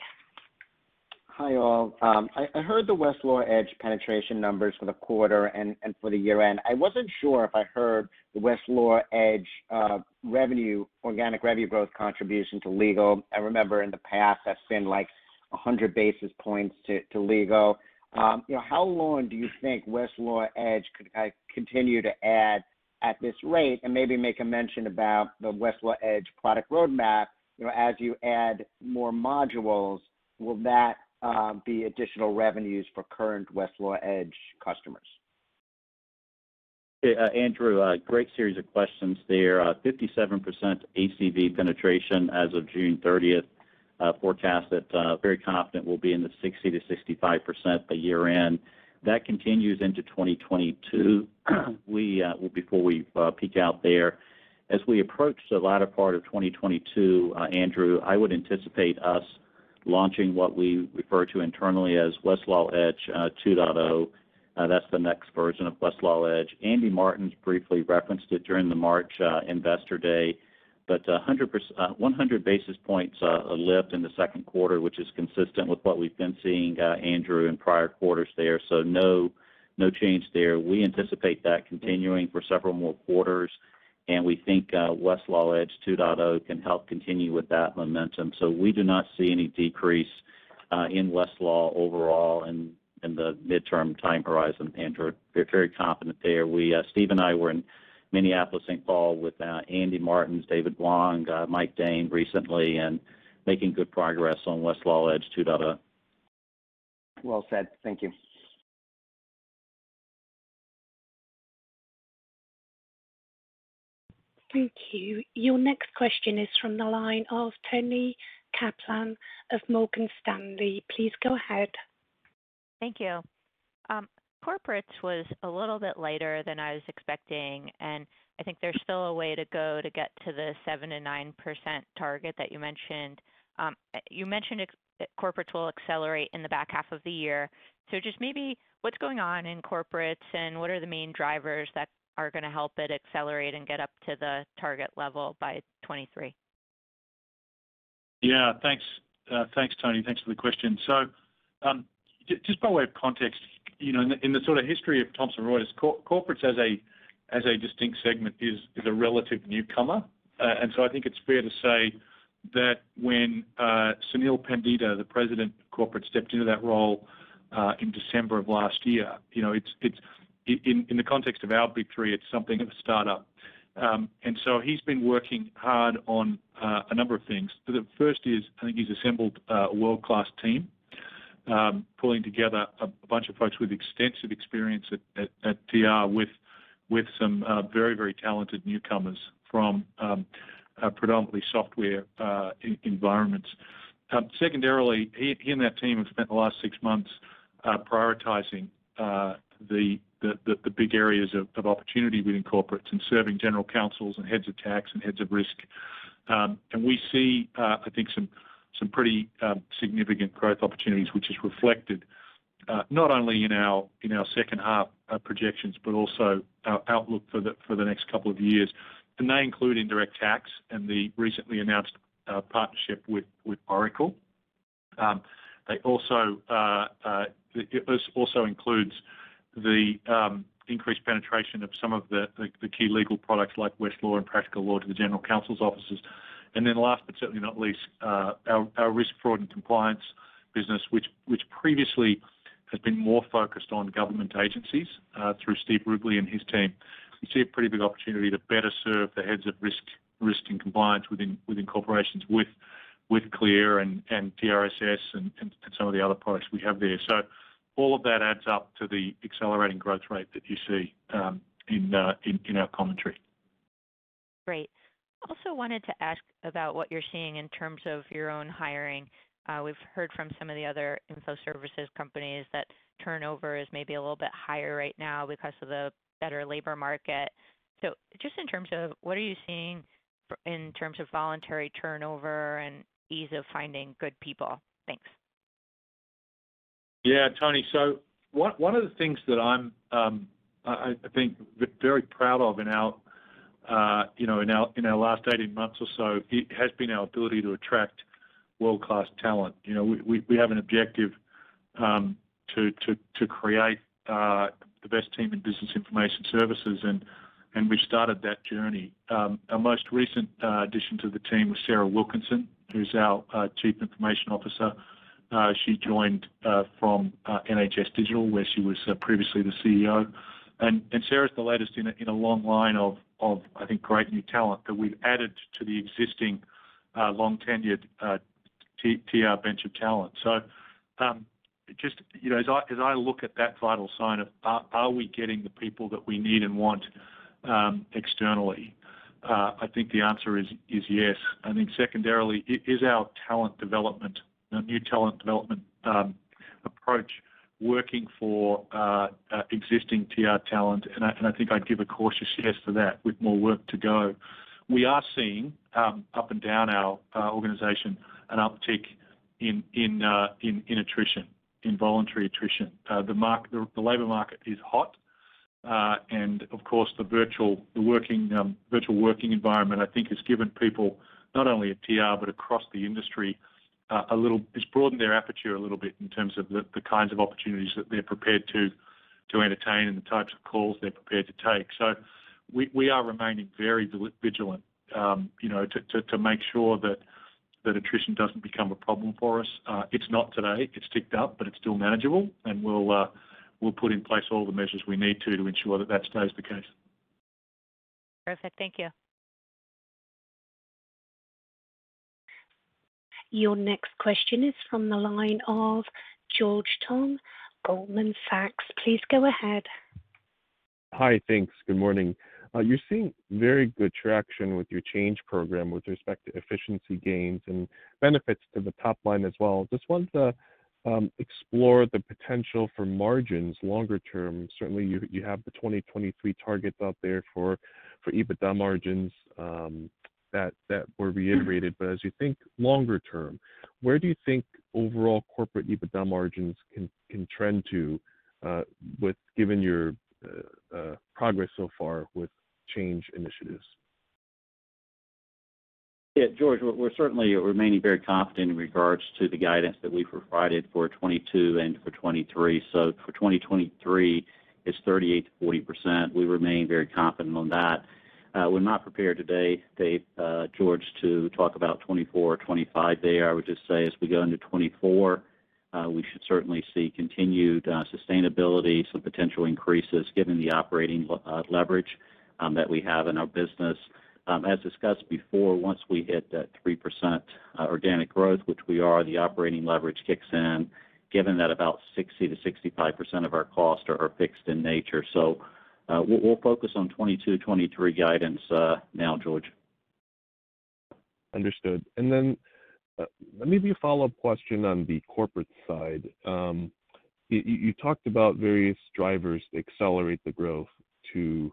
Hi, all. Um, I heard the Westlaw Edge penetration numbers for the quarter and for the year-end. I wasn't sure if I heard the Westlaw Edge uh, revenue, organic revenue growth contribution to Legal. I remember in the past that's been like 100 basis points to Legal. Um, you know, how long do you think Westlaw Edge could uh, continue to add at this rate? And maybe make a mention about the Westlaw Edge product roadmap. You know, as you add more modules, will that Um, be additional revenues for current Westlaw Edge customers? Yeah, uh, Andrew, uh, great series of questions there. Uh, 57% ACV penetration as of June 30th. Forecast that very confident we'll be in the 60%-65% by year-end. That continues into 2022. Before we peak out there. As we approach the latter part of 2022, Andrew, I would anticipate us launching what we refer to internally as Westlaw Edge uh, 2.0. Uh, that's the next version of Westlaw Edge. Andy Martens briefly referenced it during the March uh, Investor Day. but 100 basis points a lift in the second quarter, which is consistent with what we've been seeing, Andrew, in prior quarters there. So no, no change there. We anticipate that continuing for several more quarters, and we think uh, Westlaw Edge 2.0 can help continue with that momentum. So we do not see any decrease uh, in Westlaw overall in the midterm time horizon, Andrew. We're very confident there. Uh, Steve and I were in Minneapolis, St. Paul with Andy Martens, David Wong, Mike Dahn recently, and making good progress on Westlaw Edge 2.0. Well said. Thank you. Thank you. Your next question is from the line of Toni Kaplan of Morgan Stanley. Please go ahead. Thank you. Um, corporates was a little bit lighter than I was expecting, and I think there's still a way to go to get to the 7%-9% target that you mentioned. Um, you mentioned corporates will accelerate in the back half of the year. So just maybe what's going on in corporates and what are the main drivers that are gonna help it accelerate and get up to the target level by 2023? Yeah. Thanks, Toni. Thanks Toni. Thanks for the question. So, um, just by way of context, you know, in the sort of history of Thomson Reuters, corporates as a distinct segment is a relative newcomer. Uh, and so I think it's fair to say that when uh, Sunil Pandita, the President of Corporate, stepped into that role in December of last year, you know, it's in the context of our Big Three, it's something of a startup. Um, and so he's been working hard on uh, a number of things. The first is, I think he's assembled uh, a world-class team, um, pulling together a bunch of folks with extensive experience at at TR with with some uh, very very talented newcomers from um, predominantly software environments. Um, secondarily, he and that team have spent the last six months prioritizing the big areas of opportunity within corporates and serving general counsels and heads of tax and heads of risk. Um, and we see, uh, I think some pretty um, significant growth opportunities, which is reflected uh, not only in our in our second half uh, projections, but also our outlook for the for the next couple of years. And they include indirect tax and the recently announced partnership with with Oracle. Um, they also It also includes the um, increased penetration of some of the key legal products like Westlaw and Practical Law to the general counsel's offices. And then last but certainly not least, uh, our risk, fraud, and compliance business, which previously has been more focused on government agencies uh, through Steve Rubley and his team. We see a pretty big opportunity to better serve the heads of risk and compliance within within corporations with with CLEAR and and TRSS and some of the other products we have there. All of that adds up to the accelerating growth rate that you see um, uh, in our commentary. Great. Also wanted to ask about what you're seeing in terms of your own hiring. Uh, we've heard from some of the other info services companies that turnover is maybe a little bit higher right now because of the better labor market. So just in terms of what are you seeing in terms of voluntary turnover and ease of finding good people? Thanks. Yeah, Toni. One one of the things that I'm, um, I I think very proud of in our, uh, you know, in our in our last 18 months or so, it has been our ability to attract world-class talent. You know, we we, we have an objective um, to to to create the best team in business information services, and and we've started that journey. Um, Our most recent uh, addition to the team was Sarah Wilkinson, who's our Chief Information Officer. Uh, she joined uh, from uh, NHS Digital, where she was previously the CEO. And, and Sarah's the latest in a long line of, I think, great new talent that we've added to the existing long-tenured TR bench of talent. So, um, just, you know, as I look at that vital sign of are we getting the people that we need and want um, externally, I think the answer is yes. I think secondarily is our talent development, our new talent development um, approach working for uh, uh, existing TR talent. And I and I, think I'd give a cautious yes to that with more work to go. We are seeing um, up and down our uh, organization an uptick in attrition, in voluntary attrition. The labor market is hot. And of course, the virtual the working um, virtual working environment, I think, has given people not only at TR, but across the industry, it's broadened their aperture a little bit in terms of the the kinds of opportunities that they're prepared to to entertain and the types of calls they're prepared to take. So we we are remaining very vigilant, um, you know, to to make sure that that attrition doesn't become a problem for us. Uh, it's not today. It's ticked up, but it's still manageable, and we'll uh, we'll put in place all the measures we need to to ensure that that stays the case. Perfect. Thank you. Your next question is from the line of George Tong, Goldman Sachs. Please go ahead. Hi. Thanks. Good morning. Uh, you're seeing very good traction with your change program with respect to efficiency gains and benefits to the top line as well. Just wanted to um, explore the potential for margins longer term. Certainly, you have the 2023 targets out there for EBITDA margins um, that that were mm-hmm. reiterated. But as you think longer term, where do you think overall corporate EBITDA margins can can trend to, uh, with given your uh, uh, progress so far with change initiatives? Yeah, George, we're certainly remaining very confident in regards to the guidance that we've provided for 2022 and for 2023. For 2023, it's 38%-40%. We remain very confident on that. Uh, we're not prepared today, Dave, uh, George, to talk about 24 or 25 there. I would just say as we go into 2024, uh, we should certainly see continued sustainability, some potential increases given the operating leverage um, that we have in our business. Um, as discussed before, once we hit that 3% organic growth, which we are, the operating leverage kicks in, given that about 60%-65% of our costs are fixed in nature. Uh, we'll focus on 2022, 2023 guidance uh, now, George. Understood. And then uh, maybe a follow-up question on the corporate side. Um, you talked about various drivers to accelerate the growth to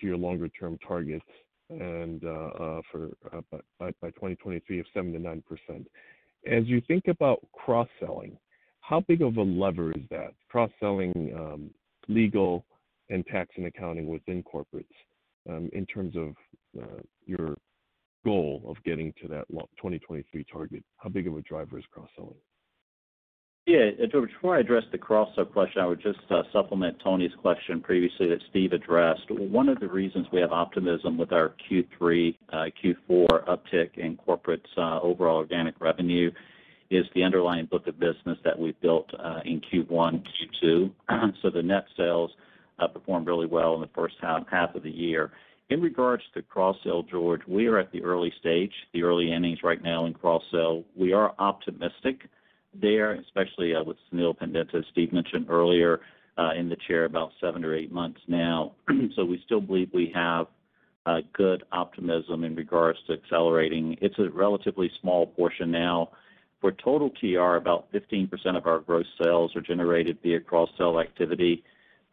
your longer term targets and by 2023 of 7%-9%. As you think about cross-selling, how big of a lever is that? Cross-selling um, legal and tax and accounting within corporates um, in terms of uh, your goal of getting to that 2023 target. How big of a driver is cross-selling? Yeah. Before I address the cross-sell question, I would just uh, supplement Toni's question previously that Steve addressed. One of the reasons we have optimism with our Q3, uh, Q4 uptick in corporate's overall organic revenue is the underlying book of business that we've built in Q1, Q2. so The net sales Uh, performed really well in the first half of the year. In regards to cross-sell, George, we are at the early stage, the early innings right now in cross-sell. We are optimistic there, especially uh, with Sunil Pandita, as Steve mentioned earlier, uh, in the chair about seven or eight months now. So we still believe we have good optimism in regards to accelerating. It's a relatively small portion now. For total TR, about 15% of our gross sales are generated via cross-sell activity,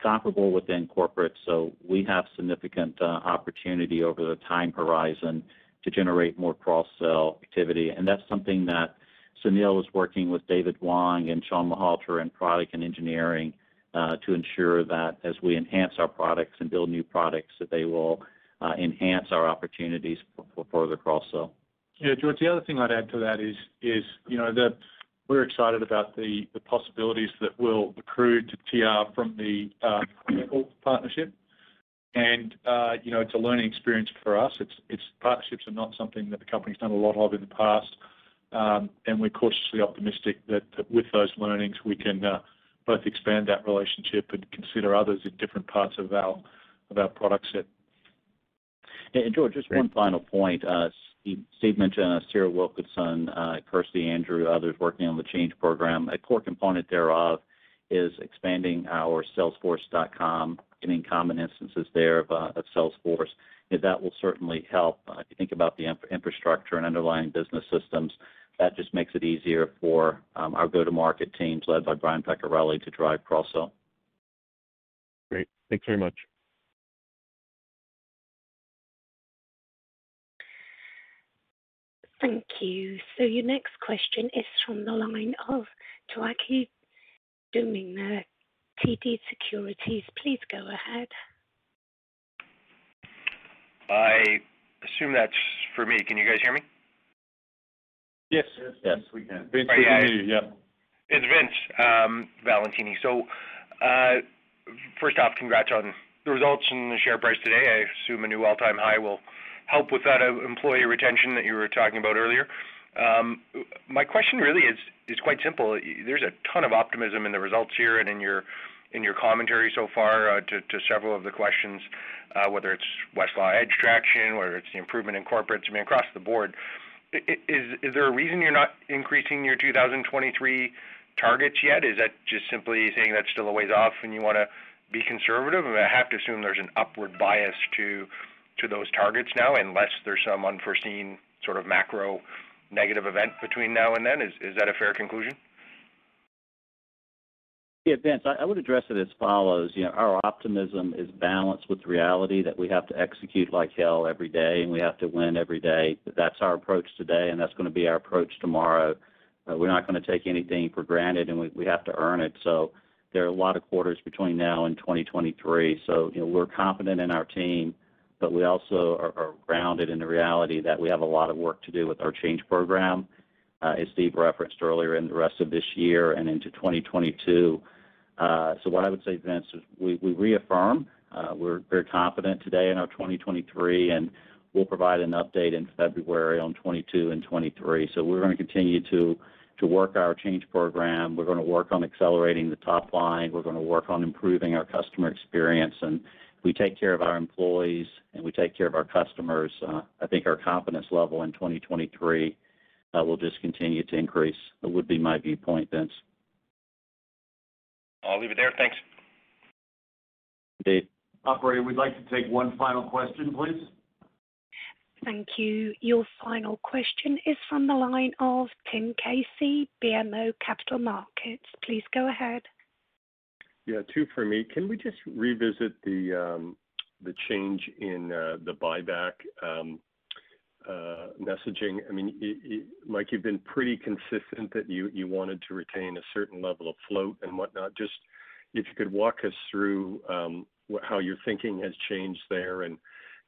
comparable within corporate. So we have significant uh, opportunity over the time horizon to generate more cross-sell activity. And that's something that Sunil is working with David Wong and Shawn Malhotra in product and engineering uh, to ensure that as we enhance our products and build new products, that they will uh, enhance our opportunities for further cross-sell. Yeah, George, the other thing I'd add to that is, you know, we're excited about the possibilities that will accrue to TR from the Pinnacle partnership. Uh, you know, it's a learning experience for us. Partnerships are not something that the company's done a lot of in the past. Um, and we're cautiously optimistic that with those learnings, we can uh, both expand that relationship and consider others in different parts of our product set. And George, just one final point. Steve mentioned uh, Sarah Wilkinson, Kirsty Andrew, others working on the change program. A core component thereof is expanding our salesforce.com, getting common instances there of uh, Salesforce. That will certainly help. If you think about the infrastructure and underlying business systems, that just makes it easier for our go-to-market teams led by Brian Peccarelli to drive cross-sell. Great. Thanks very much. Thank you. So your next question is from the line of Towaki Dumina, TD Securities. Please go ahead. I assume that's for me. Can you guys hear me? Yes. Yes, we can. Vince, we can hear you. Yeah. It's Vince um, Valentini. So, uh, First off, congrats on the results and the share price today. I assume a new all-time high will help with that uh, employee retention that you were talking about earlier. Um, my question really is is quite simple. There's a ton of optimism in the results here and in your in your commentary so far uh, to several of the questions, uh, whether it's Westlaw Edge traction, whether it's the improvement in corporates, I mean, across the board. Is there a reason you're not increasing your 2023 targets yet? Is that just simply saying that's still a ways off and you wanna be conservative? I have to assume there's an upward bias to those targets now, unless there's some unforeseen sort of macro negative event between now and then. Is is that a fair conclusion? Yeah, Vince, I would address it as follows. You know, our optimism is balanced with reality that we have to execute like hell every day, and we have to win every day. That's our approach today, and that's gonna be our approach tomorrow. Uh, we're not gonna take anything for granted, and we, we have to earn it. So there are a lot of quarters between now and 2023. So, you know, we're confident in our team, but we also are grounded in the reality that we have a lot of work to do with our change program, uh, as Steve referenced earlier, in the rest of this year and into 2022. Uh, so what I would say, Vince, is we reaffirm, uh, we're very confident today in our 2023, and we'll provide an update in February on 2022 and 2023. So we're gonna continue to to work our change program. We're gonna work on accelerating the top line. We're gonna work on improving our customer experience. If we take care of our employees and we take care of our customers, I think our confidence level in 2023 uh, will just continue to increase. That would be my viewpoint, Vince. I'll leave it there. Thanks. Indeed. Operator, we'd like to take one final question, please. Thank you. Your final question is from the line of Tim Casey, BMO Capital Markets. Please go ahead. Yeah, two for me. Can we just revisit the um the change in uh, the buyback um, uh, messaging? I mean, Mike, you've been pretty consistent that you wanted to retain a certain level of float and whatnot. Just if you could walk us through um, how your thinking has changed there and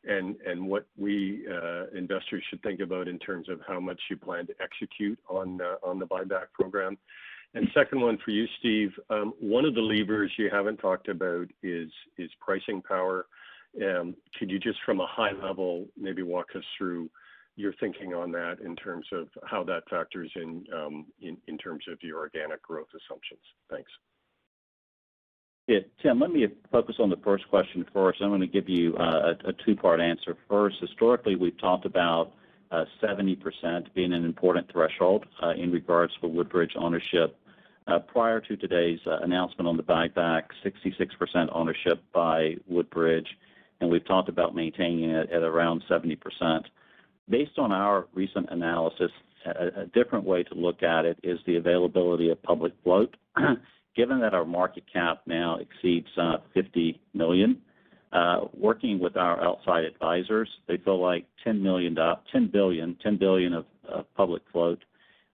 and and what we uh, investors should think about in terms of how much you plan to execute on on the buyback program. Second one for you, Steve. Um, one of the levers you haven't talked about is pricing power. Um, could you just from a high level, maybe walk us through your thinking on that in terms of how that factors um, in in terms of your organic growth assumptions? Thanks. Yeah. Tim, let me focus on the first question first. I'm gonna give you uh, a two-part answer. First, historically, we've talked about uh, 70% being an important threshold uh, in regards to Woodbridge ownership. Uh, prior to today's uh, announcement on the buyback, 66% ownership by Woodbridge, and we've talked about maintaining it at around 70%. Based on our recent analysis, a different way to look at it is the availability of public float. Given that our market cap now exceeds uh, $50 million, working with our outside advisors, they feel like $10 billion of public float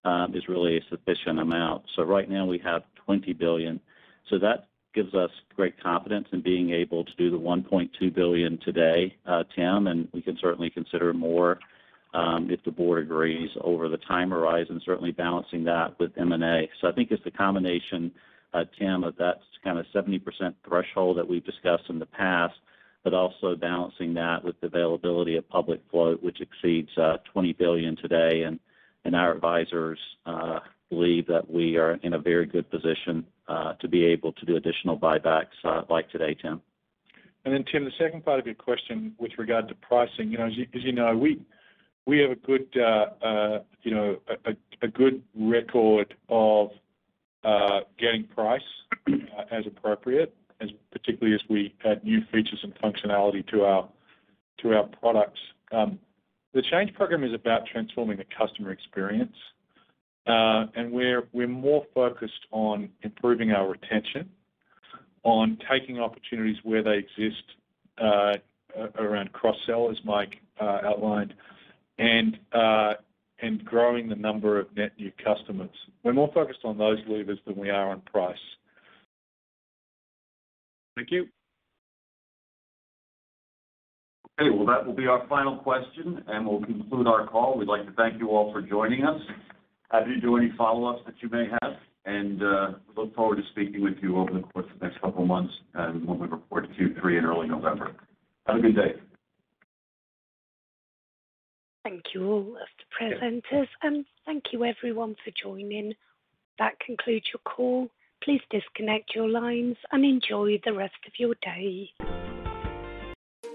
Um, is really a sufficient amount. So right now we have 20 billion. So That gives us great confidence in being able to do the 1.2 billion today, uh, Tim, and we can certainly consider more, um, if the board agrees over the time horizon, certainly balancing that with M&A. So I think it's the combination, uh, Tim, of that kind of 70% threshold that we've discussed in the past, but also balancing that with the availability of public float, which exceeds uh, 20 billion today. And our advisors uh, believe that we are in a very good position uh, to be able to do additional buybacks, uh, like today, Tim. And then, Tim, the second part of your question with regard to pricing. You know, as you know, we we have a good you know, a good record of getting price as appropriate, as particularly as we add new features and functionality to our, to our products. Um, The change program is about transforming the customer experience. Uh, and we're we're more focused on improving our retention, on taking opportunities where they exist uh, around cross-sell, as Mike uh, outlined, and uh, and growing the number of net new customers. We're more focused on those levers than we are on price. Thank you. Okay. Well, that will be our final question, and we'll conclude our call. We'd like to thank you all for joining us. Happy to do any follow-ups that you may have, and uh, look forward to speaking with you over the course of the next couple of months, and when we report Q3 in early November. Have a good day. Thank you all of the presenters, and thank you everyone for joining. That concludes your call. Please disconnect your lines and enjoy the rest of your day.